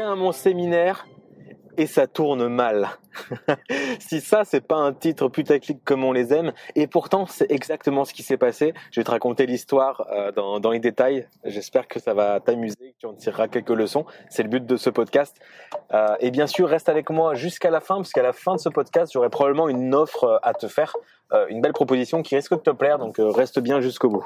à mon séminaire et ça tourne mal. si ça, c'est pas un titre putaclic comme on les aime, et pourtant c'est exactement ce qui s'est passé. Je vais te raconter l'histoire euh, dans, les détails. J'espère que ça va t'amuser, tu en tireras quelques leçons. C'est le but de ce podcast. Euh, et bien sûr, reste avec moi jusqu'à la fin, parce qu'à la fin de ce podcast, j'aurai probablement une offre euh, à te faire, une belle proposition qui risque de te plaire, donc reste bien jusqu'au bout.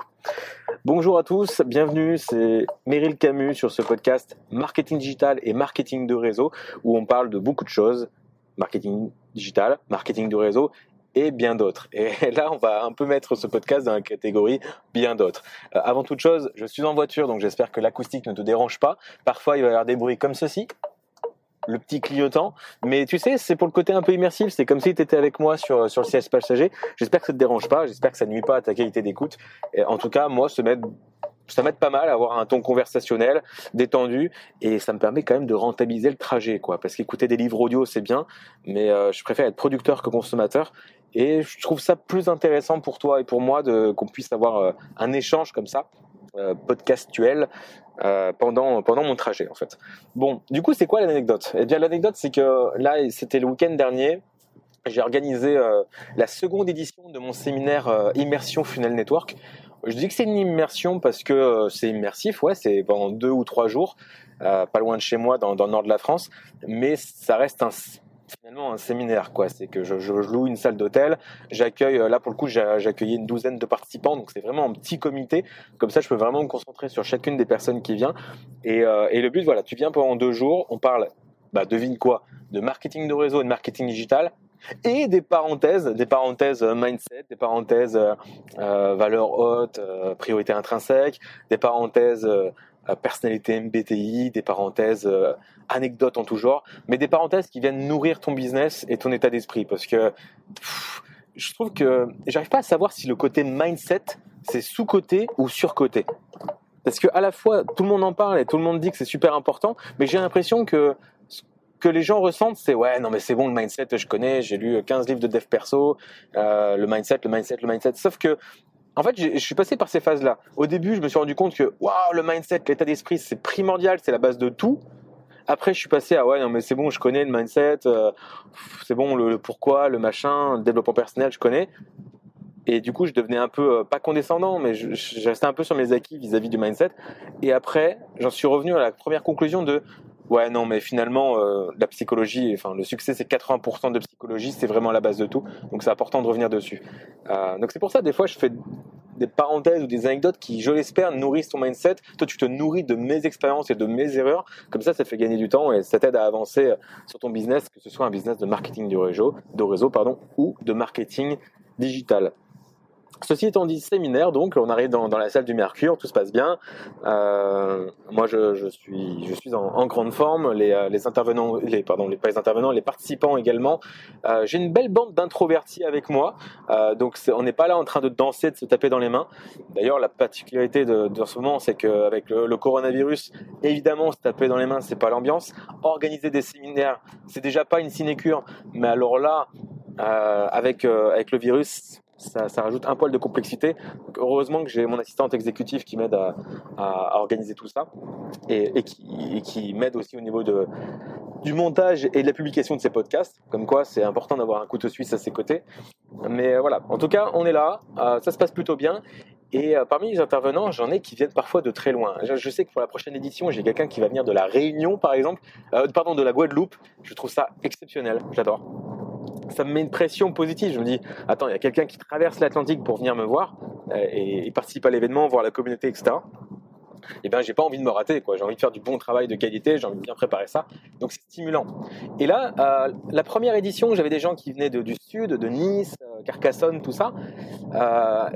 Bonjour à tous, bienvenue, c'est Meryl Camus sur ce podcast Marketing Digital et Marketing de réseau, où on parle de beaucoup de choses marketing digital, marketing du réseau et bien d'autres. Et là, on va un peu mettre ce podcast dans la catégorie bien d'autres. Euh, avant toute chose, je suis en voiture, donc j'espère que l'acoustique ne te dérange pas. Parfois, il va y avoir des bruits comme ceci le petit clignotant. Mais tu sais, c'est pour le côté un peu immersif. C'est comme si tu étais avec moi sur, sur le siège passager. J'espère que ça te dérange pas. J'espère que ça nuit pas à ta qualité d'écoute. En tout cas, moi, se mettre ça m'aide pas mal à avoir un ton conversationnel, détendu, et ça me permet quand même de rentabiliser le trajet, quoi. Parce qu'écouter des livres audio, c'est bien, mais euh, je préfère être producteur que consommateur, et je trouve ça plus intéressant pour toi et pour moi de qu'on puisse avoir euh, un échange comme ça, euh, podcastuel, pendant pendant mon trajet, en fait. Bon, du coup, c'est quoi l'anecdote? Eh bien, l'anecdote, c'est que là, c'était le week-end dernier. J'ai organisé la seconde édition de mon séminaire Immersion Funnel Network je dis que c'est une immersion parce que euh, c'est immersif, ouais, c'est pendant deux ou trois jours, euh, pas loin de chez moi, dans, le nord de la France, mais ça reste un, finalement un séminaire, quoi. C'est que je, loue une salle d'hôtel, j'accueille, euh, là pour le coup, j'ai accueilli une douzaine de participants, donc c'est vraiment un petit comité. Comme ça, je peux vraiment me concentrer sur chacune des personnes qui viennent. Et, et le but, voilà, tu viens pendant deux jours, on parle, bah, devine quoi, de marketing de réseau et de marketing digital, et des parenthèses, des parenthèses euh, mindset, des parenthèses euh, euh valeurs hautes, euh, priorité intrinsèque, des parenthèses personnalité MBTI, des parenthèses anecdotes en tout genre, mais des parenthèses qui viennent nourrir ton business et ton état d'esprit, parce que je trouve que j'arrive pas à savoir si le côté mindset c'est sous-côté ou sur-côté. Parce que à la fois tout le monde en parle et tout le monde dit que c'est super important, mais j'ai l'impression que que les gens ressentent, c'est ouais, non mais c'est bon, le mindset, je connais, j'ai lu 15 livres de dev perso, euh, le mindset, le mindset, le mindset. Sauf que, en fait, je suis passé par ces phases-là. Au début, je me suis rendu compte que, waouh, le mindset, l'état d'esprit, c'est primordial, c'est la base de tout. Après, je suis passé à ouais, non mais c'est bon, je connais le mindset, euh, c'est bon, le, pourquoi, le machin, le développement personnel, je connais. Et du coup, je devenais un peu, euh, pas condescendant, mais je, restais un peu sur mes acquis vis-à-vis -vis du mindset. Et après, j'en suis revenu à la première conclusion de, Ouais, non, mais finalement, euh, la psychologie, enfin, le succès, c'est 80% de psychologie, c'est vraiment la base de tout. Donc, c'est important de revenir dessus. Euh, donc, c'est pour ça, des fois, je fais des parenthèses ou des anecdotes qui, je l'espère, nourrissent ton mindset. Toi, tu te nourris de mes expériences et de mes erreurs. Comme ça, ça te fait gagner du temps et ça t'aide à avancer sur ton business, que ce soit un business de marketing du réseau, de réseau, pardon, ou de marketing digital. Ceci étant dit, séminaire, donc on arrive dans, la salle du Mercure, tout se passe bien. Euh, moi, je, suis, je suis en, grande forme. Les, euh, les, intervenants, les pardon, les pas intervenants, les participants également. Euh, j'ai une belle bande d'introvertis avec moi, donc on n'est pas là en train de danser, de se taper dans les mains. D'ailleurs, la particularité de, ce moment, c'est qu'avec le, le coronavirus, évidemment, se taper dans les mains, c'est pas l'ambiance. Organiser des séminaires, c'est déjà pas une sinécure, mais alors là, avec avec le virus ça, rajoute un poil de complexité. heureusement que j'ai mon assistante exécutive qui m'aide à, organiser tout ça et, qui, m'aide aussi au niveau du montage et de la publication de ces podcasts. Comme quoi, c'est important d'avoir un couteau suisse à ses côtés. Mais euh, voilà, en tout cas, on est là, euh, ça se passe plutôt bien. Et euh, parmi les intervenants, j'en ai qui viennent parfois de très loin. Je, sais que pour la prochaine édition, j'ai quelqu'un qui va venir de la Réunion, par exemple, pardon, de la Guadeloupe. Je trouve ça exceptionnel, j'adore ça me met une pression positive. Je me dis, attends, il y a quelqu'un qui traverse l'Atlantique pour venir me voir euh, et, participer à l'événement, voir la communauté, etc. Et eh ben, j'ai pas envie de me rater, quoi. J'ai envie de faire du bon travail de qualité, j'ai envie de bien préparer ça. Donc, c'est stimulant. Et là, euh, la première édition, j'avais des gens qui venaient du sud, de Nice, euh, Carcassonne, tout ça.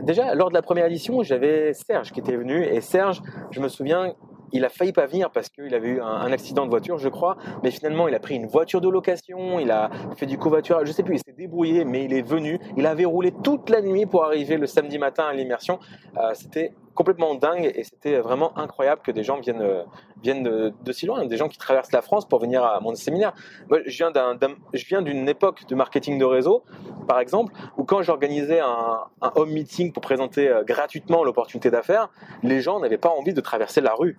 déjà, lors de la première édition, j'avais Serge qui était venu. Et Serge, je me souviens, il a failli pas venir parce qu'il avait eu un, accident de voiture, je crois. Mais finalement, il a pris une voiture de location, il a fait du covoiturage, je sais plus, il s'est débrouillé, mais il est venu. Il avait roulé toute la nuit pour arriver le samedi matin à l'immersion. Euh, c'était complètement dingue et c'était vraiment incroyable que des gens viennent, euh, viennent de, si loin, des gens qui traversent la France pour venir à mon séminaire. Moi, je viens d'un, je viens d'une époque de marketing de réseau, par exemple, où quand j'organisais un, un home meeting pour présenter euh, gratuitement l'opportunité d'affaires, les gens n'avaient pas envie de traverser la rue.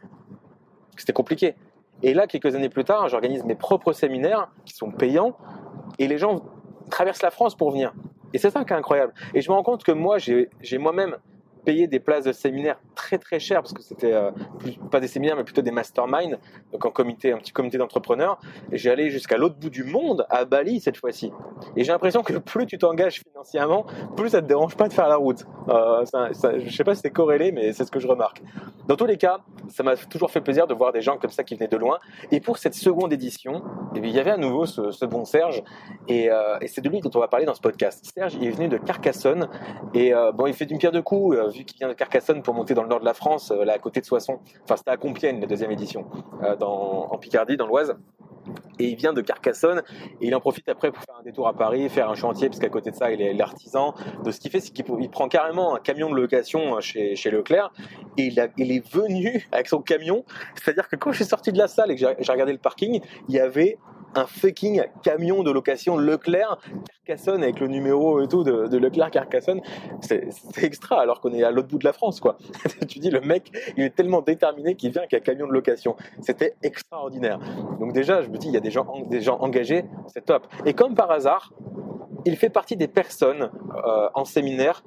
C'était compliqué. Et là, quelques années plus tard, j'organise mes propres séminaires qui sont payants et les gens traversent la France pour venir. Et c'est ça qui est incroyable. Et je me rends compte que moi, j'ai moi-même payer des places de séminaire très très chères parce que c'était euh, pas des séminaires mais plutôt des masterminds donc en comité un petit comité d'entrepreneurs. Et j'ai allé jusqu'à l'autre bout du monde à Bali cette fois-ci. Et j'ai l'impression que plus tu t'engages financièrement plus ça te dérange pas de faire la route. Euh, je sais pas si c'est corrélé mais c'est ce que je remarque. Dans tous les cas ça m'a toujours fait plaisir de voir des gens comme ça qui venaient de loin. Et pour cette seconde édition eh il y avait à nouveau ce, bon Serge. Et, euh, et c'est de lui dont on va parler dans ce podcast. Serge il est venu de Carcassonne. Et bon il fait d'une pierre deux coups vu qu'il vient de Carcassonne pour monter dans le nord de la France, euh, là à côté de Soissons, enfin c'était à Compiègne la deuxième édition, euh, dans, en Picardie, dans l'Oise. Et il vient de Carcassonne et il en profite après pour faire un détour à Paris, faire un chantier, parce qu'à côté de ça, il est l'artisan. De ce qu'il fait, c'est qu'il prend carrément un camion de location chez, chez Leclerc et il, il est venu avec son camion. C'est-à-dire que quand je suis sorti de la salle et que j'ai regardé le parking, il y avait un fucking camion de location Leclerc Carcassonne avec le numéro et tout de, Leclerc Carcassonne. C'est extra alors qu'on est à l'autre bout de la France quoi. tu dis le mec il est tellement déterminé qu'il vient avec un camion de location. C'était extraordinaire. Donc déjà je me dis il y a des gens, des gens engagés, c'est top. Et comme par hasard, il fait partie des personnes euh, en séminaire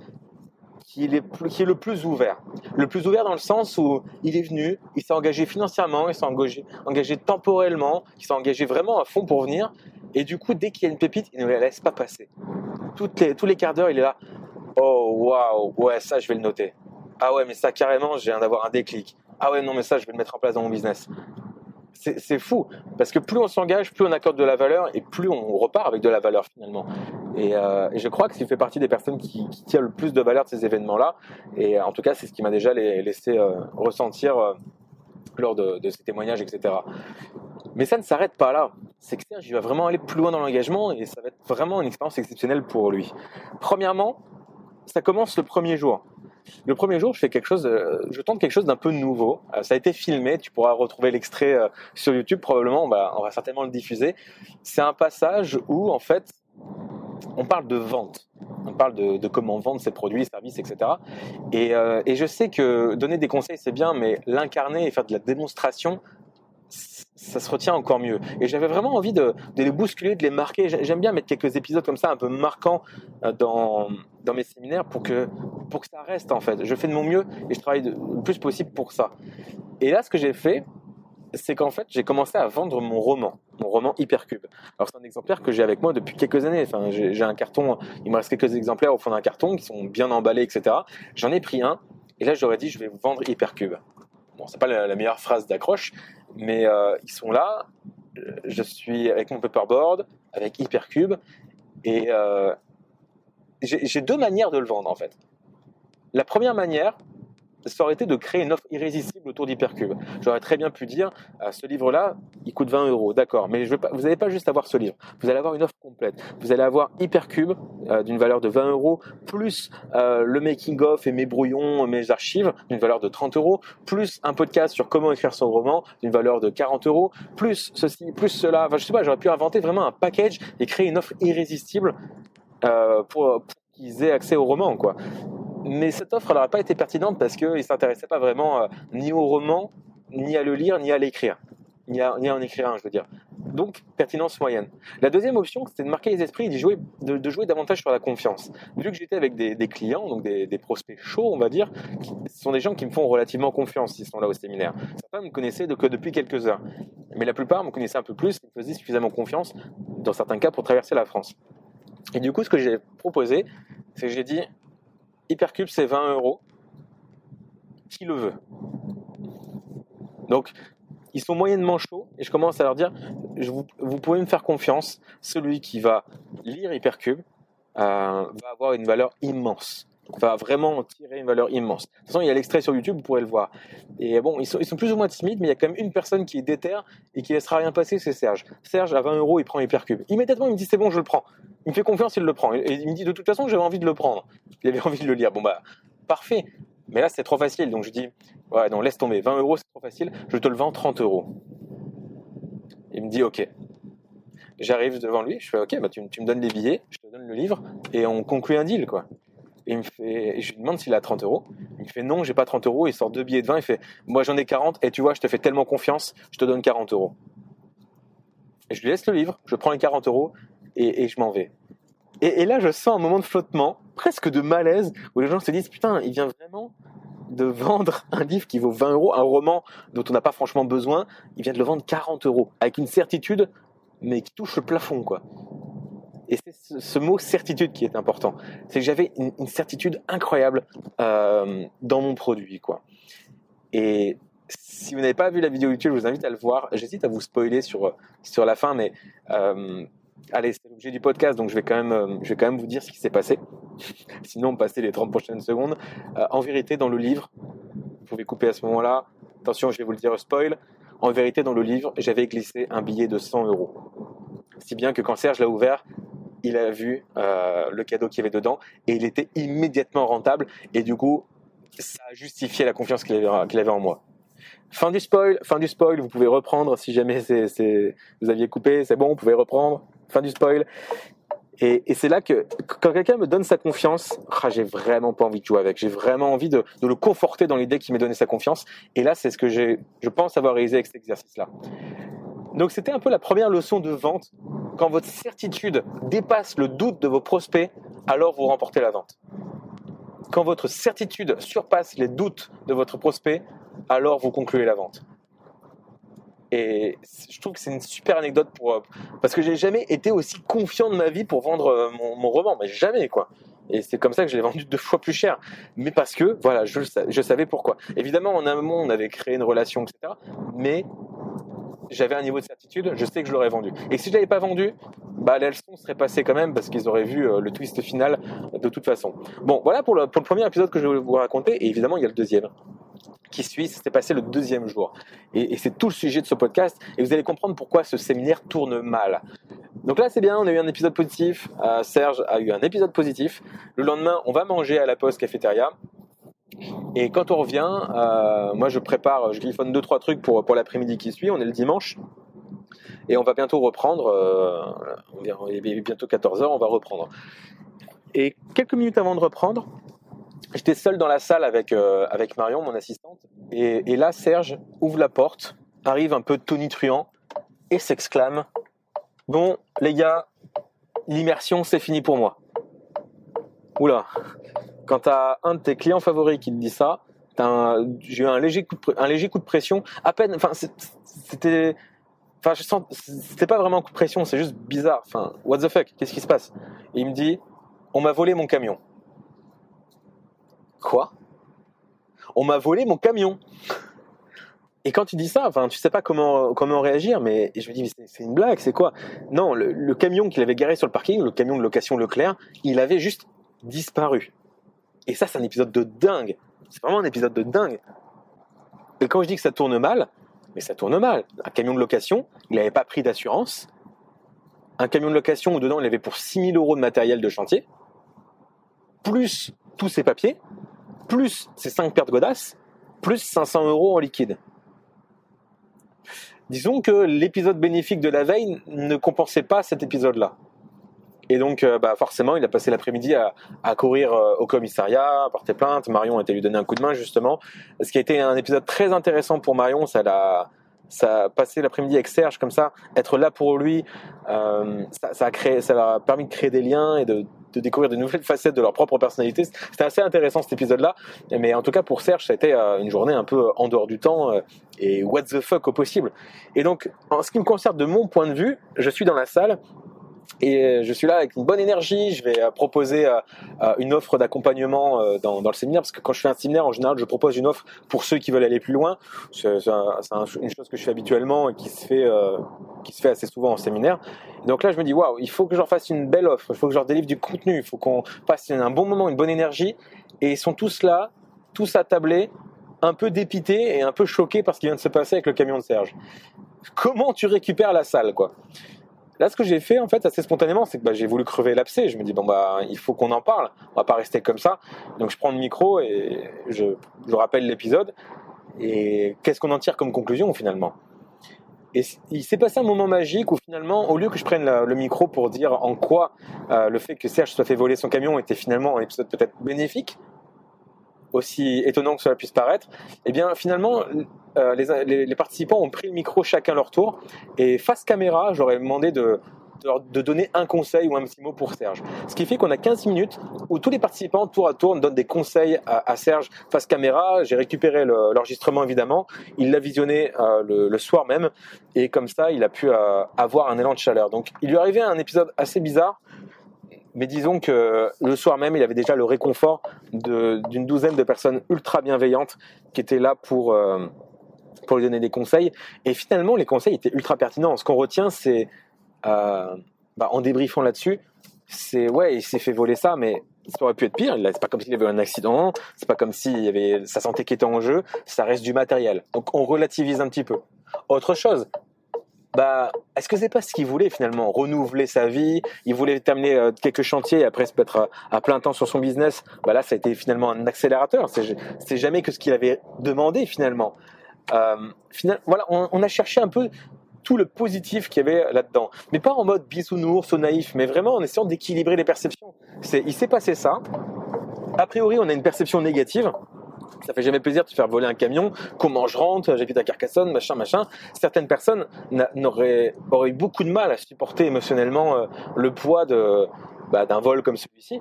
qui est, qui est, le plus ouvert. Le plus ouvert dans le sens où il est venu, il s'est engagé financièrement, il s'est engagé, engagé temporellement, il s'est engagé vraiment à fond pour venir. Et du coup, dès qu'il y a une pépite, il ne la laisse pas passer. Toutes les, tous les quarts d'heure, il est là. Oh, waouh, ouais, ça, je vais le noter. Ah ouais, mais ça, carrément, j'ai viens d'avoir un déclic. Ah ouais, non, mais ça, je vais le mettre en place dans mon business c'est fou parce que plus on s'engage, plus on accorde de la valeur et plus on repart avec de la valeur finalement. Et, euh, et je crois que c'est fait partie des personnes qui, qui, tirent le plus de valeur de ces événements-là. Et en tout cas, c'est ce qui m'a déjà laissé euh, ressentir euh, lors de, ces témoignages, etc. Mais ça ne s'arrête pas là. C'est que Serge, va vraiment aller plus loin dans l'engagement et ça va être vraiment une expérience exceptionnelle pour lui. Premièrement, ça commence le premier jour. Le premier jour, je fais quelque chose, euh, je tente quelque chose d'un peu nouveau. Euh, ça a été filmé, tu pourras retrouver l'extrait euh, sur YouTube probablement, on va certainement le diffuser. C'est un passage où en fait, on parle de vente. On parle de, comment vendre ses produits, services, etc. Et, euh, et je sais que donner des conseils c'est bien, mais l'incarner et faire de la démonstration, ça se retient encore mieux. Et j'avais vraiment envie de, les bousculer, de les marquer. J'aime bien mettre quelques épisodes comme ça, un peu marquants dans, dans mes séminaires pour que, pour que ça reste en fait. Je fais de mon mieux et je travaille le plus possible pour ça. Et là, ce que j'ai fait, c'est qu'en fait, j'ai commencé à vendre mon roman, mon roman Hypercube. Alors c'est un exemplaire que j'ai avec moi depuis quelques années. Enfin, j'ai un carton, il me reste quelques exemplaires au fond d'un carton qui sont bien emballés, etc. J'en ai pris un et là j'aurais dit je vais vendre Hypercube. Bon, c'est pas la, meilleure phrase d'accroche, mais euh, ils sont là. Je suis avec mon paperboard, avec Hypercube et euh, j'ai deux manières de le vendre en fait. La première manière, ça aurait été de créer une offre irrésistible autour d'Hypercube. J'aurais très bien pu dire, euh, ce livre-là, il coûte 20 euros, d'accord, mais vous n'allez pas juste avoir ce livre, vous allez avoir une offre complète. Vous allez avoir Hypercube euh, d'une valeur de 20 euros, plus euh, le making-of et mes brouillons, mes archives d'une valeur de 30 euros, plus un podcast sur comment écrire son roman d'une valeur de 40 euros, plus ceci, plus cela. Enfin, je sais pas, j'aurais pu inventer vraiment un package et créer une offre irrésistible pour, pour qu'ils aient accès au roman, quoi mais cette offre n'aurait pas été pertinente parce qu'ils ne s'intéressaient pas vraiment euh, ni au roman, ni à le lire, ni à l'écrire. Ni à, en écrire un, je veux dire. Donc, pertinence moyenne. La deuxième option, c'était de marquer les esprits et de jouer, davantage sur la confiance. Vu que j'étais avec des, clients, donc des, prospects chauds, on va dire, qui, ce sont des gens qui me font relativement confiance, ils sont là au séminaire. Certains me connaissaient que depuis quelques heures. Mais la plupart me connaissaient un peu plus, ils me faisaient suffisamment confiance, dans certains cas, pour traverser la France. Et du coup, ce que j'ai proposé, c'est que j'ai dit, Hypercube, c'est 20 euros. Qui le veut Donc, ils sont moyennement chauds et je commence à leur dire vous, pouvez me faire confiance. Celui qui va lire Hypercube euh, va avoir une valeur immense. Va vraiment tirer une valeur immense. De toute façon, il y a l'extrait sur YouTube, vous pourrez le voir. Et bon, ils sont, plus ou moins timides, mais il y a quand même une personne qui est déterre et qui laissera rien passer, c'est Serge. Serge, à 20 euros, il prend Hypercube. Immédiatement, il me dit c'est bon, je le prends. Il me fait confiance, il le prend. Et il me dit de toute façon, j'avais envie de le prendre. Il avait envie de le lire. Bon bah, parfait. Mais là, c'est trop facile. Donc je dis, ouais, non, laisse tomber. 20 euros, c'est trop facile. Je te le vends 30 euros. Il me dit, ok. J'arrive devant lui, je fais, ok, bah, tu, tu, me donnes les billets, je te donne le livre, et on conclut un deal, quoi. Et, il me fait, je lui demande s'il a 30 euros. Il me fait non, j'ai pas 30 euros. Il sort deux billets de 20. Il fait moi j'en ai 40 et tu vois, je te fais tellement confiance, je te donne 40 euros. Et je lui laisse le livre, je prends les 40 euros et, et je m'en vais. Et, et, là, je sens un moment de flottement, presque de malaise, où les gens se disent putain, il vient vraiment de vendre un livre qui vaut 20 euros, un roman dont on n'a pas franchement besoin, il vient de le vendre 40 euros, avec une certitude, mais qui touche le plafond, quoi. Et c'est ce, mot certitude qui est important. C'est que j'avais une, certitude incroyable euh, dans mon produit, quoi. Et si vous n'avez pas vu la vidéo YouTube, je vous invite à le voir. J'hésite à vous spoiler sur, sur la fin, mais euh, allez, c'est l'objet du podcast, donc je vais quand même, euh, je vais quand même vous dire ce qui s'est passé. Sinon, passez les 30 prochaines secondes. En vérité, dans le livre, vous pouvez couper à ce moment-là. Attention, je vais vous le dire spoil. En vérité, dans le livre, j'avais glissé un billet de 100 euros. Si bien que quand Serge l'a ouvert, il a vu euh, le cadeau qu'il y avait dedans et il était immédiatement rentable. Et du coup, ça a justifié la confiance qu'il avait, en moi. Fin du spoil, fin du spoil, vous pouvez reprendre si jamais vous aviez coupé, c'est bon, vous pouvez reprendre. Fin du spoil. Et, c'est là que quand quelqu'un me donne sa confiance, ah, j'ai vraiment pas envie de jouer avec. J'ai vraiment envie de, le conforter dans l'idée qu'il m'ait donné sa confiance. Et là, c'est ce que je pense avoir réalisé avec cet exercice-là. Donc c'était un peu la première leçon de vente. Quand votre certitude dépasse le doute de vos prospects, alors vous remportez la vente. Quand votre certitude surpasse les doutes de votre prospect, alors vous concluez la vente. Et je trouve que c'est une super anecdote pour euh, parce que j'ai jamais été aussi confiant de ma vie pour vendre euh, mon, roman, mais jamais quoi. Et c'est comme ça que je l'ai vendu deux fois plus cher. Mais parce que, voilà, je, je savais pourquoi. Évidemment, en amont, on avait créé une relation, etc. Mais j'avais un niveau de certitude, je sais que je l'aurais vendu. Et si je l'avais pas vendu, bah la leçon serait passée quand même parce qu'ils auraient vu euh, le twist final de toute façon. Bon, voilà pour le, premier épisode que je vais vous raconter. Et évidemment, il y a le deuxième qui suit, c'était passé le deuxième jour. Et, c'est tout le sujet de ce podcast, et vous allez comprendre pourquoi ce séminaire tourne mal. Donc là, c'est bien, on a eu un épisode positif, euh, Serge a eu un épisode positif. Le lendemain, on va manger à la Poste Cafétéria. Et quand on revient, euh, moi je prépare, je griffonne deux trois trucs pour, pour l'après-midi qui suit, on est le dimanche. Et on va bientôt reprendre, euh, il est bientôt 14h, on va reprendre. Et quelques minutes avant de reprendre, J'étais seul dans la salle avec, euh, avec Marion, mon assistante. Et, là, Serge ouvre la porte, arrive un peu tonitruant et s'exclame Bon, les gars, l'immersion, c'est fini pour moi. Oula, quand t'as un de tes clients favoris qui te dit ça, j'ai eu un léger, coup de, un léger coup de pression. À peine, enfin, c'était. Enfin, je sens. C'était pas vraiment un coup de pression, c'est juste bizarre. Enfin, what the fuck, qu'est-ce qui se passe? Il me dit On m'a volé mon camion. Quoi? On m'a volé mon camion. Et quand tu dis ça, enfin, tu sais pas comment comment réagir, mais je me dis, c'est une blague, c'est quoi? Non, le, camion qu'il avait garé sur le parking, le camion de location Leclerc, il avait juste disparu. Et ça, c'est un épisode de dingue. C'est vraiment un épisode de dingue. Et quand je dis que ça tourne mal, mais ça tourne mal. Un camion de location, il n'avait pas pris d'assurance. Un camion de location où dedans il avait pour 6000 euros de matériel de chantier, plus tous ses papiers, plus ces 5 paires de godasses, plus 500 euros en liquide. Disons que l'épisode bénéfique de la veille ne compensait pas cet épisode-là. Et donc, euh, bah, forcément, il a passé l'après-midi à, courir euh, au commissariat, à porter plainte. Marion a été lui donner un coup de main, justement. Ce qui a été un épisode très intéressant pour Marion, ça l'a ça a passé l'après-midi avec Serge comme ça, être là pour lui, euh, ça, a créé, ça leur a permis de créer des liens et de, de découvrir de nouvelles facettes de leur propre personnalité. C'était assez intéressant cet épisode-là, mais en tout cas pour Serge, ça a été une journée un peu en dehors du temps et what the fuck au possible. Et donc, en ce qui me concerne de mon point de vue, je suis dans la salle et euh, je suis là avec une bonne énergie. Je vais euh, proposer euh, une offre d'accompagnement dans, le séminaire parce que quand je fais un séminaire, en général, je propose une offre pour ceux qui veulent aller plus loin. C'est une chose que je fais habituellement et qui se fait, qui se fait assez souvent en séminaire. donc là, je me dis waouh, il faut que je leur fasse une belle offre. Il faut que je leur délivre du contenu. Il faut qu'on passe un bon moment, une bonne énergie. Et ils sont tous là, tous attablés, un peu dépités et un peu choqués par ce qui vient de se passer avec le camion de Serge. Comment tu récupères la salle, quoi? Là, ce que j'ai fait, en fait, assez spontanément, c'est que bah, j'ai voulu crever l'abcès. Je me dis, bon, bah, il faut qu'on en parle. On va pas rester comme ça. Donc, je prends le micro et je, je rappelle l'épisode. Et qu'est-ce qu'on en tire comme conclusion, finalement? Et il s'est passé un moment magique où finalement, au lieu que je prenne le micro pour dire en quoi euh, le fait que Serge soit fait voler son camion était finalement un épisode peut-être bénéfique, aussi étonnant que cela puisse paraître, eh bien finalement, euh, les, participants ont pris le micro chacun leur tour et face caméra, j'aurais demandé de, de, donner un conseil ou un petit mot pour Serge. Ce qui fait qu'on a 15 minutes où tous les participants, tour à tour, donnent des conseils à, Serge face caméra. J'ai récupéré l'enregistrement évidemment. Il l'a visionné euh, le, soir même et comme ça, il a pu euh, avoir un élan de chaleur. Donc, il lui arrivait un épisode assez bizarre. Mais disons que le soir même, il avait déjà le réconfort d'une douzaine de personnes ultra bienveillantes qui étaient là pour, euh, pour lui donner des conseils. Et finalement, les conseils étaient ultra pertinents. Ce qu'on retient, c'est euh, bah, en débriefant là-dessus, c'est ouais, il s'est fait voler ça, mais ça aurait pu être pire. C'est pas comme s'il avait eu un accident, c'est pas comme s'il y avait sa santé qui était en jeu. Ça reste du matériel. Donc on relativise un petit peu. Autre chose, bah, est-ce que c'est pas ce qu'il voulait finalement renouveler sa vie? Il voulait terminer euh, quelques chantiers et après se mettre à, plein temps sur son business. Bah là, ça a été finalement un accélérateur. C'est jamais que ce qu'il avait demandé finalement. Euh, voilà, on, a cherché un peu tout le positif qu'il y avait là-dedans. Mais pas en mode bisounours ou naïf, mais vraiment en essayant d'équilibrer les perceptions. C'est, il s'est passé ça. A priori, on a une perception négative. Ça fait jamais plaisir de se faire voler un camion. Comment je rentre? J'habite à Carcassonne, machin, machin. Certaines personnes n'auraient auraient beaucoup de mal à supporter émotionnellement euh, le poids de, bah, d'un vol comme celui-ci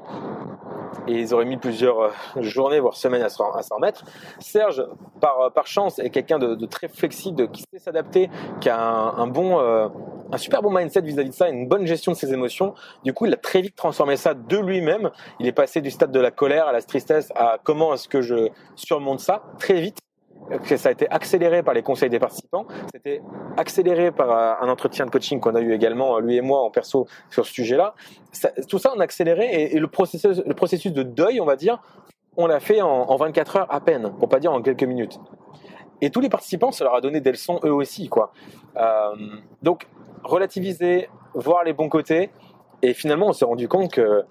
et ils auraient mis plusieurs euh, journées, voire semaines à s'en remettre. Serge, par, euh, par chance, est quelqu'un de, très flexible, qui sait s'adapter, qui a un, bon, euh, un super bon mindset vis-à-vis de ça, une bonne gestion de ses émotions. Du coup, il a très vite transformé ça de lui-même. Il est passé du stade de la colère à la tristesse à comment est-ce que je surmonte ça très vite que ça a été accéléré par les conseils des participants, c'était accéléré par euh, un entretien de coaching qu'on a eu également, euh, lui et moi, en perso, sur ce sujet-là. tout ça, on a accéléré et, le, processus, de deuil, on va dire, on l'a fait en, 24 heures à peine, pour pas dire en quelques minutes. Et tous les participants, ça leur a donné des leçons eux aussi, quoi. Euh, donc, relativiser, voir les bons côtés, et finalement, on s'est rendu compte que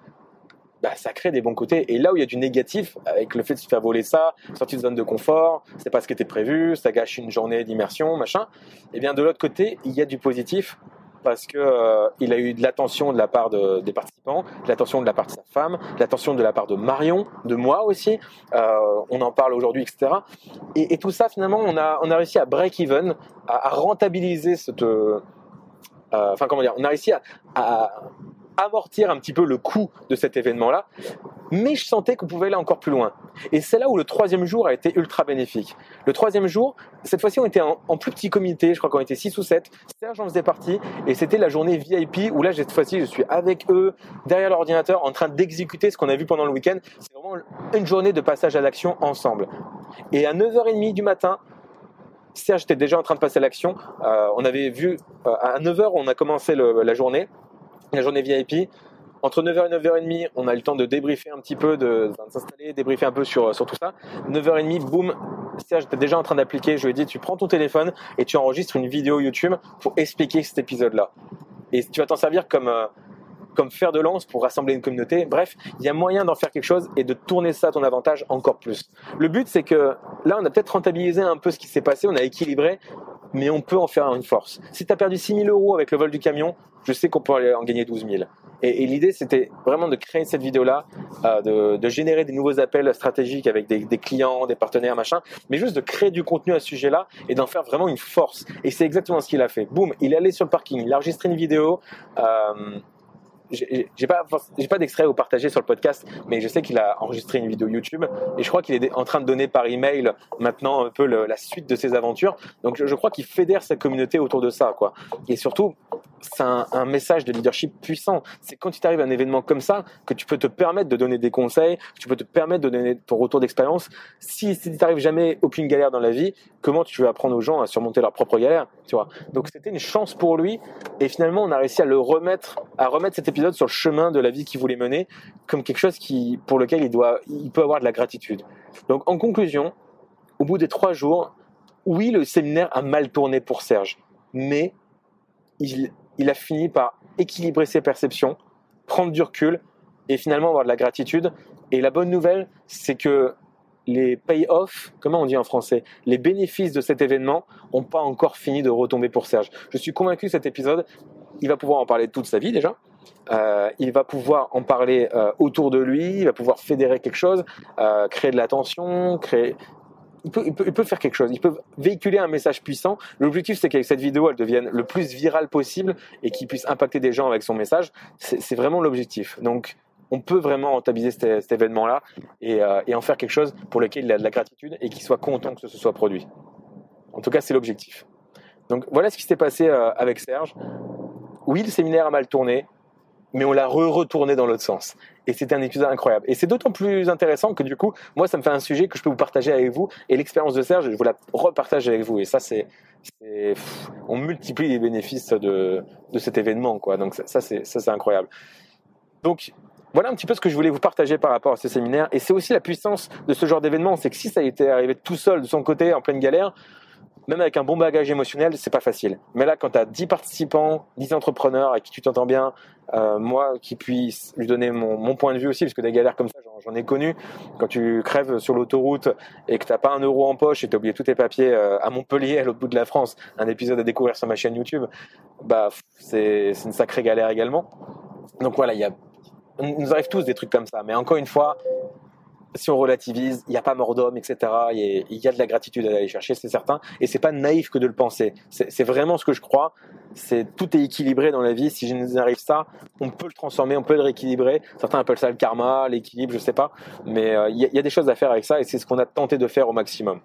bah, ça crée des bons côtés. Et là où il y a du négatif, avec le fait de se faire voler ça, sortir de zone de confort, c'est pas ce qui était prévu, ça gâche une journée d'immersion, machin. Et eh bien de l'autre côté, il y a du positif parce que euh, il a eu de l'attention de la part des participants, de l'attention de la part de sa femme, de l'attention de la part de Marion, de moi aussi. Euh, on en parle aujourd'hui, etc. Et, tout ça, finalement, on a, on a réussi à break even, à, rentabiliser cette, euh, enfin comment dire, on a réussi à amortir un petit peu le coût de cet événement-là, mais je sentais qu'on pouvait aller encore plus loin. Et c'est là où le troisième jour a été ultra bénéfique. Le troisième jour, cette fois-ci, on était en, plus petit comité, je crois qu'on était 6 ou 7, Serge en faisait partie, et c'était la journée VIP où là, cette fois-ci, je suis avec eux, derrière l'ordinateur, en train d'exécuter ce qu'on a vu pendant le week-end. C'est vraiment une journée de passage à l'action ensemble. Et à 9h30 du matin, Serge était déjà en train de passer à l'action. Euh, on avait vu, euh, à 9h, on a commencé la journée la journée VIP. Entre 9h et 9h30, on a le temps de débriefer un petit peu, de, s'installer, débriefer un peu sur, sur tout ça. 9h30, boum, Serge était déjà en train d'appliquer. Je lui ai dit, tu prends ton téléphone et tu enregistres une vidéo YouTube pour expliquer cet épisode-là. Et tu vas t'en servir comme, euh, comme fer de lance pour rassembler une communauté. Bref, il y a moyen d'en faire quelque chose et de tourner ça à ton avantage encore plus. Le but, c'est que là, on a peut-être rentabilisé un peu ce qui s'est passé, on a équilibré, mais on peut en faire une force. Si tu as perdu 6 000 euros avec le vol du camion, je sais qu'on peut en gagner 12 000. Et, l'idée, c'était vraiment de créer cette vidéo-là, euh, de, générer des nouveaux appels stratégiques avec des, clients, des partenaires, machin, mais juste de créer du contenu à ce sujet-là et d'en faire vraiment une force. Et c'est exactement ce qu'il a fait. Boum, il est allé sur le parking, il a enregistré une vidéo. Euh, j'ai pas j'ai pas d'extrait au partager sur le podcast, mais je sais qu'il a enregistré une vidéo YouTube et je crois qu'il est en train de donner par email maintenant un peu la suite de ses aventures. Donc je, crois qu'il fédère sa communauté autour de ça, quoi. Et surtout, c'est un, message de leadership puissant. C'est quand tu arrives à un événement comme ça que tu peux te permettre de donner des conseils, que tu peux te permettre de donner ton retour d'expérience. Si, si tu n'arrives jamais aucune galère dans la vie, comment tu veux apprendre aux gens à surmonter leurs propres galères, tu vois? Donc c'était une chance pour lui et finalement on a réussi à le remettre, à remettre cet épisode sur le chemin de la vie qu'il voulait mener comme quelque chose qui, pour lequel il doit, il peut avoir de la gratitude. Donc en conclusion, au bout des trois jours, oui, le séminaire a mal tourné pour Serge, mais il, il a fini par équilibrer ses perceptions, prendre du recul et finalement avoir de la gratitude. Et la bonne nouvelle, c'est que les pay-off, comment on dit en français, les bénéfices de cet événement n'ont pas encore fini de retomber pour Serge. Je suis convaincu que cet épisode, il va pouvoir en parler toute sa vie déjà. Euh, il va pouvoir en parler euh, autour de lui, il va pouvoir fédérer quelque chose, euh, créer de l'attention, créer. Il peut, faire quelque chose, il peut véhiculer un message puissant. L'objectif, c'est qu'avec cette vidéo, elle devienne le plus virale possible et qu'il puisse impacter des gens avec son message. C'est vraiment l'objectif. Donc, on peut vraiment rentabiliser cet, événement-là et, et, en faire quelque chose pour lequel il a de la gratitude et qu'il soit content que ce soit produit. En tout cas, c'est l'objectif. Donc voilà ce qui s'est passé avec Serge. Oui, le séminaire a mal tourné mais on l'a re-retourné dans l'autre sens. Et c'était un épisode incroyable. Et c'est d'autant plus intéressant que du coup, moi, ça me fait un sujet que je peux vous partager avec vous. Et l'expérience de Serge, je vous la repartage avec vous. Et ça, c'est, on multiplie les bénéfices de, de cet événement, quoi. Donc ça, c'est, ça, c'est incroyable. Donc, voilà un petit peu ce que je voulais vous partager par rapport à ce séminaire. Et c'est aussi la puissance de ce genre d'événement, c'est que si ça été arrivé tout seul de son côté, en pleine galère, même avec un bon bagage émotionnel, c'est pas facile. Mais là, quand tu as 10 participants, 10 entrepreneurs à qui tu t'entends bien, euh, moi qui puisse lui donner mon, mon, point de vue aussi, parce que des galères comme ça, j'en ai connu. Quand tu crèves sur l'autoroute et que t'as pas un euro en poche et t'as oublié tous tes papiers euh, à Montpellier, à l'autre bout de la France, un épisode à découvrir sur ma chaîne YouTube, bah c'est une sacrée galère également. Donc voilà, il y a, nous arrive tous des trucs comme ça. Mais encore une fois, si on relativise, il n'y a pas mort d'homme, etc. Il y a de la gratitude à aller chercher, c'est certain. Et c'est pas naïf que de le penser. C'est vraiment ce que je crois. C'est tout est équilibré dans la vie. Si je nous arrive ça, on peut le transformer, on peut le rééquilibrer. Certains appellent ça le karma, l'équilibre, je sais pas. Mais euh, il y, a des choses à faire avec ça et c'est ce qu'on a tenté de faire au maximum.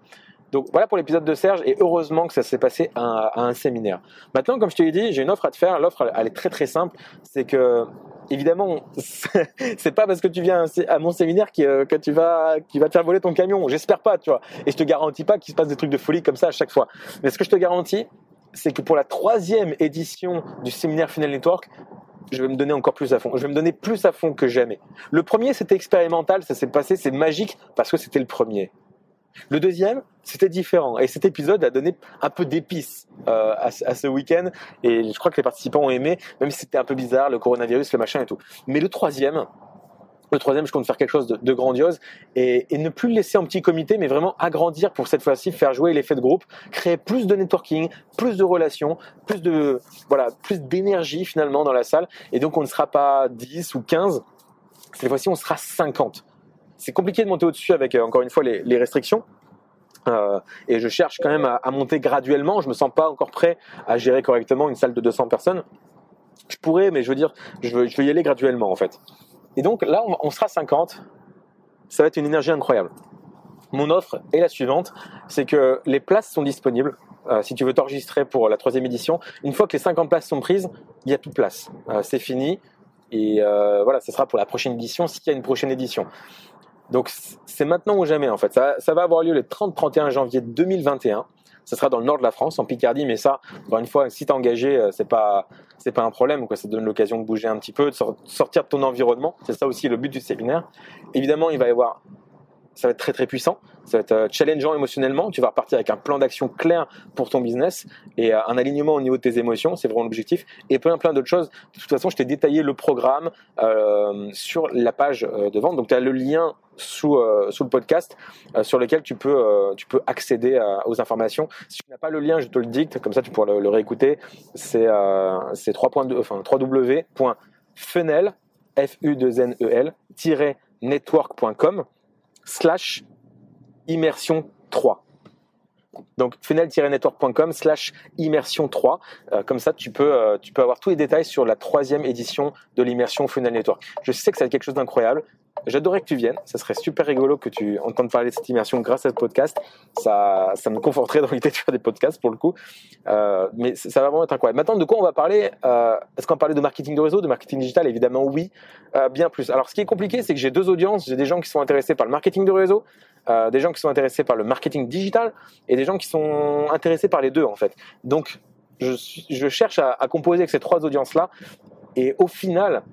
Donc voilà pour l'épisode de Serge et heureusement que ça s'est passé à, un séminaire. Maintenant, comme je te l'ai dit, j'ai une offre à te faire. L'offre, elle est très très simple. C'est que évidemment, c'est pas parce que tu viens à mon séminaire euh, que, tu vas, qui va te faire voler ton camion. J'espère pas, tu vois. Et je te garantis pas qu'il se passe des trucs de folie comme ça à chaque fois. Mais ce que je te garantis, c'est que pour la troisième édition du séminaire Final Network, je vais me donner encore plus à fond. Je vais me donner plus à fond que jamais. Le premier, c'était expérimental, ça s'est passé, c'est magique parce que c'était le premier. Le deuxième, c'était différent. Et cet épisode a donné un peu d'épices euh, à, ce week-end. Et je crois que les participants ont aimé, même si c'était un peu bizarre, le coronavirus, le machin et tout. Mais le troisième, le troisième, je compte faire quelque chose de, grandiose et, ne plus le laisser en petit comité, mais vraiment agrandir pour cette fois-ci, faire jouer l'effet de groupe, créer plus de networking, plus de relations, plus de voilà, plus d'énergie finalement dans la salle. Et donc on ne sera pas 10 ou 15, cette fois-ci on sera 50 c'est compliqué de monter au-dessus avec, euh, encore une fois, les, restrictions. Euh, et je cherche quand même à, monter graduellement. Je me sens pas encore prêt à gérer correctement une salle de 200 personnes. Je pourrais, mais je veux dire, je veux, y aller graduellement en fait. Et donc là, on, sera 50. Ça va être une énergie incroyable. Mon offre est la suivante, c'est que les places sont disponibles. Euh, si tu veux t'enregistrer pour la troisième édition, une fois que les 50 places sont prises, il y a plus de place. c'est fini. Et voilà, ce sera pour la prochaine édition, s'il y a une prochaine édition. Donc c'est maintenant ou jamais en fait. Ça, ça va avoir lieu le 30-31 janvier 2021. Ça sera dans le nord de la France, en Picardie, mais ça, encore une fois, si t'es engagé, euh, c'est pas c'est pas un problème. Quoi. Ça donne l'occasion de bouger un petit peu, de sortir de ton environnement. C'est ça aussi le but du séminaire. Évidemment, il va y avoir ça va être très très puissant, ça va être euh, challengeant émotionnellement, tu vas repartir avec un plan d'action clair pour ton business et euh, un alignement au niveau de tes émotions, c'est vraiment l'objectif, et plein plein d'autres choses. De toute façon, je t'ai détaillé le programme euh, sur la page de vente, donc tu as le lien sous, sous le podcast sur lequel tu peux, tu peux accéder aux informations. Si tu n'as pas le lien, je te le dicte, comme ça tu pourras le, réécouter, c'est 3.2, enfin, www.funnel, f u 2 n e l network.com slash immersion 3. Donc funnel-network.com slash immersion 3. Euh, comme ça, tu peux, euh, tu peux avoir tous les détails sur la troisième édition de l'immersion Funnel Network. Je sais que ça va être quelque chose d'incroyable. J'adorerais que tu viennes. Ça serait super rigolo que tu entendes parler de cette immersion grâce à ce podcast. Ça, ça me conforterait dans l'idée de faire des podcasts pour le coup. Euh, mais ça va vraiment être incroyable. Maintenant, de quoi on va parler euh, Est-ce qu'on va parler de marketing de réseau, de marketing digital? Évidemment, oui. Euh, bien plus. Alors, ce qui est compliqué, c'est que j'ai deux audiences. J'ai des gens qui sont intéressés par le marketing de réseau, euh, des gens qui sont intéressés par le marketing digital et des gens qui sont intéressés par les deux, en fait. Donc, je, cherche à composer avec ces trois audiences-là. Et au final,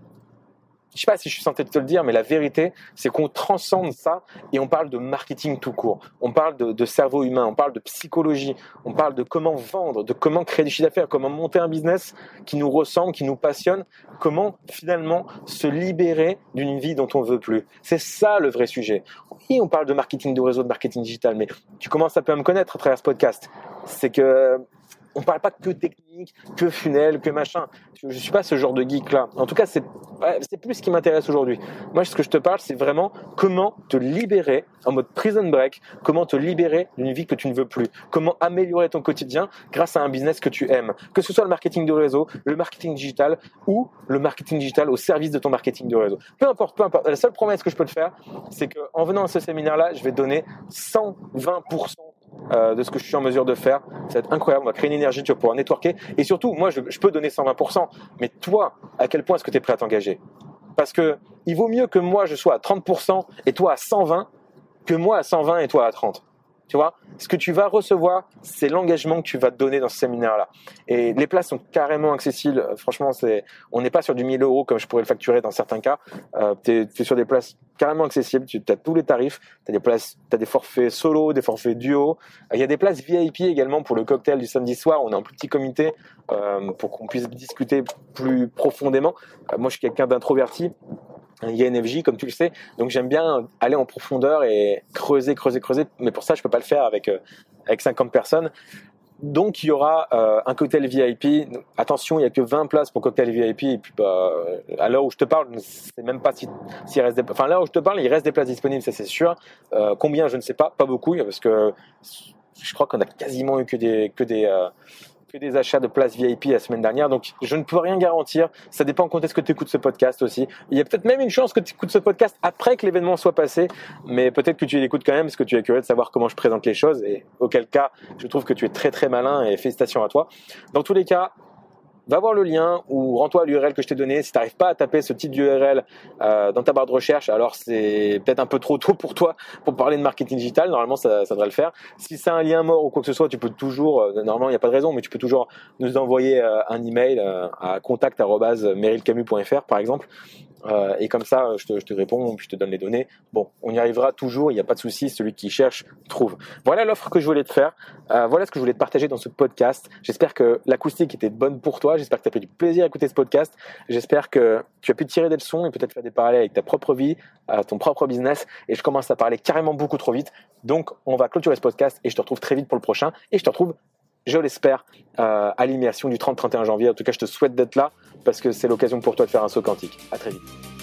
je sais pas si je suis censé te le dire, mais la vérité, c'est qu'on transcende ça et on parle de marketing tout court. On parle de, cerveau humain, on parle de psychologie, on parle de comment vendre, de comment créer du chiffre d'affaires, comment monter un business qui nous ressemble, qui nous passionne, comment finalement se libérer d'une vie dont on veut plus. C'est ça le vrai sujet. Oui, on parle de marketing de réseau, de marketing digital, mais tu commences un peu à me connaître à travers ce podcast. C'est que on parle pas que technique, que funnel, que machin. Je, je suis pas ce genre de geek là. En tout cas, c'est c'est plus ce qui m'intéresse aujourd'hui. Moi, ce que je te parle, c'est vraiment comment te libérer en mode prison break, comment te libérer d'une vie que tu ne veux plus, comment améliorer ton quotidien grâce à un business que tu aimes, que ce soit le marketing de réseau, le marketing digital ou le marketing digital au service de ton marketing de réseau. Peu importe, peu importe. La seule promesse que je peux te faire, c'est qu'en venant à ce séminaire-là, je vais donner 120% euh, de ce que je suis en mesure de faire. Ça va être incroyable. On va créer une énergie, tu vas pouvoir networker. Et surtout, moi, je, je peux donner 120%. Mais toi, à quel point est-ce que tu es prêt à t'engager? Parce que il vaut mieux que moi, je sois à 30% et toi à 120 que moi à 120 et toi à 30. Tu vois, ce que tu vas recevoir, c'est l'engagement que tu vas te donner dans ce séminaire-là. Et les places sont carrément accessibles. Franchement, c'est, on n'est pas sur du 1000 euros comme je pourrais le facturer dans certains cas. Euh, tu es, sur des places carrément accessibles. Tu as tous les tarifs. Tu as des places, as des forfaits solo, des forfaits duo. Il y a des places VIP également pour le cocktail du samedi soir. On est en petit comité euh, pour qu'on puisse discuter plus profondément. Euh, moi, je suis quelqu'un d'introverti un INFJ, comme tu le sais. Donc j'aime bien aller en profondeur et creuser, creuser, creuser. Mais pour ça, je peux pas le faire avec euh, avec 50 personnes. Donc il y aura euh, un cocktail VIP. Attention, il y a que 20 places pour cocktail VIP. Et puis bah, à l'heure où je te parle, je même pas s'il si, reste des... Enfin à l'heure où je te parle, il reste des places disponibles, ça c'est sûr. Euh, combien, je ne sais pas, pas beaucoup, parce que je crois qu'on a quasiment eu que des que des des achats de places VIP la semaine dernière, donc je ne peux rien garantir. Ça dépend quand est-ce que tu écoutes ce podcast aussi. Il y a peut-être même une chance que tu écoutes ce podcast après que l'événement soit passé, mais peut-être que tu l'écoutes quand même parce que tu es curieux de savoir comment je présente les choses et auquel cas, je trouve que tu es très très malin et félicitations à toi. Dans tous les cas, va voir le lien ou rends-toi l'URL que je t'ai donné. Si tu n'arrives pas à taper ce type d'URL euh, dans ta barre de recherche, alors c'est peut-être un peu trop tôt pour toi pour parler de marketing digital. Normalement, ça, ça devrait le faire. Si c'est un lien mort ou quoi que ce soit, tu peux toujours, euh, normalement, il n'y a pas de raison, mais tu peux toujours nous envoyer euh, un email euh, à contact.merilcamus.fr par exemple. Euh, et comme ça, je te, je te, réponds, puis je te donne les données. Bon, on y arrivera toujours, il n'y a pas de souci, celui qui cherche trouve. Voilà l'offre que je voulais te faire. Euh, voilà ce que je voulais te partager dans ce podcast. J'espère que l'acoustique était bonne pour toi. J'espère que tu as pris du plaisir à écouter ce podcast. J'espère que tu as pu tirer des leçons et peut-être faire des parallèles avec ta propre vie, euh, ton propre business. Et je commence à parler carrément beaucoup trop vite. Donc, on va clôturer ce podcast et je te retrouve très vite pour le prochain. Et je te retrouve je l'espère, euh, à l'immersion du 30-31 janvier. En tout cas, je te souhaite d'être là parce que c'est l'occasion pour toi de faire un saut quantique. À très vite.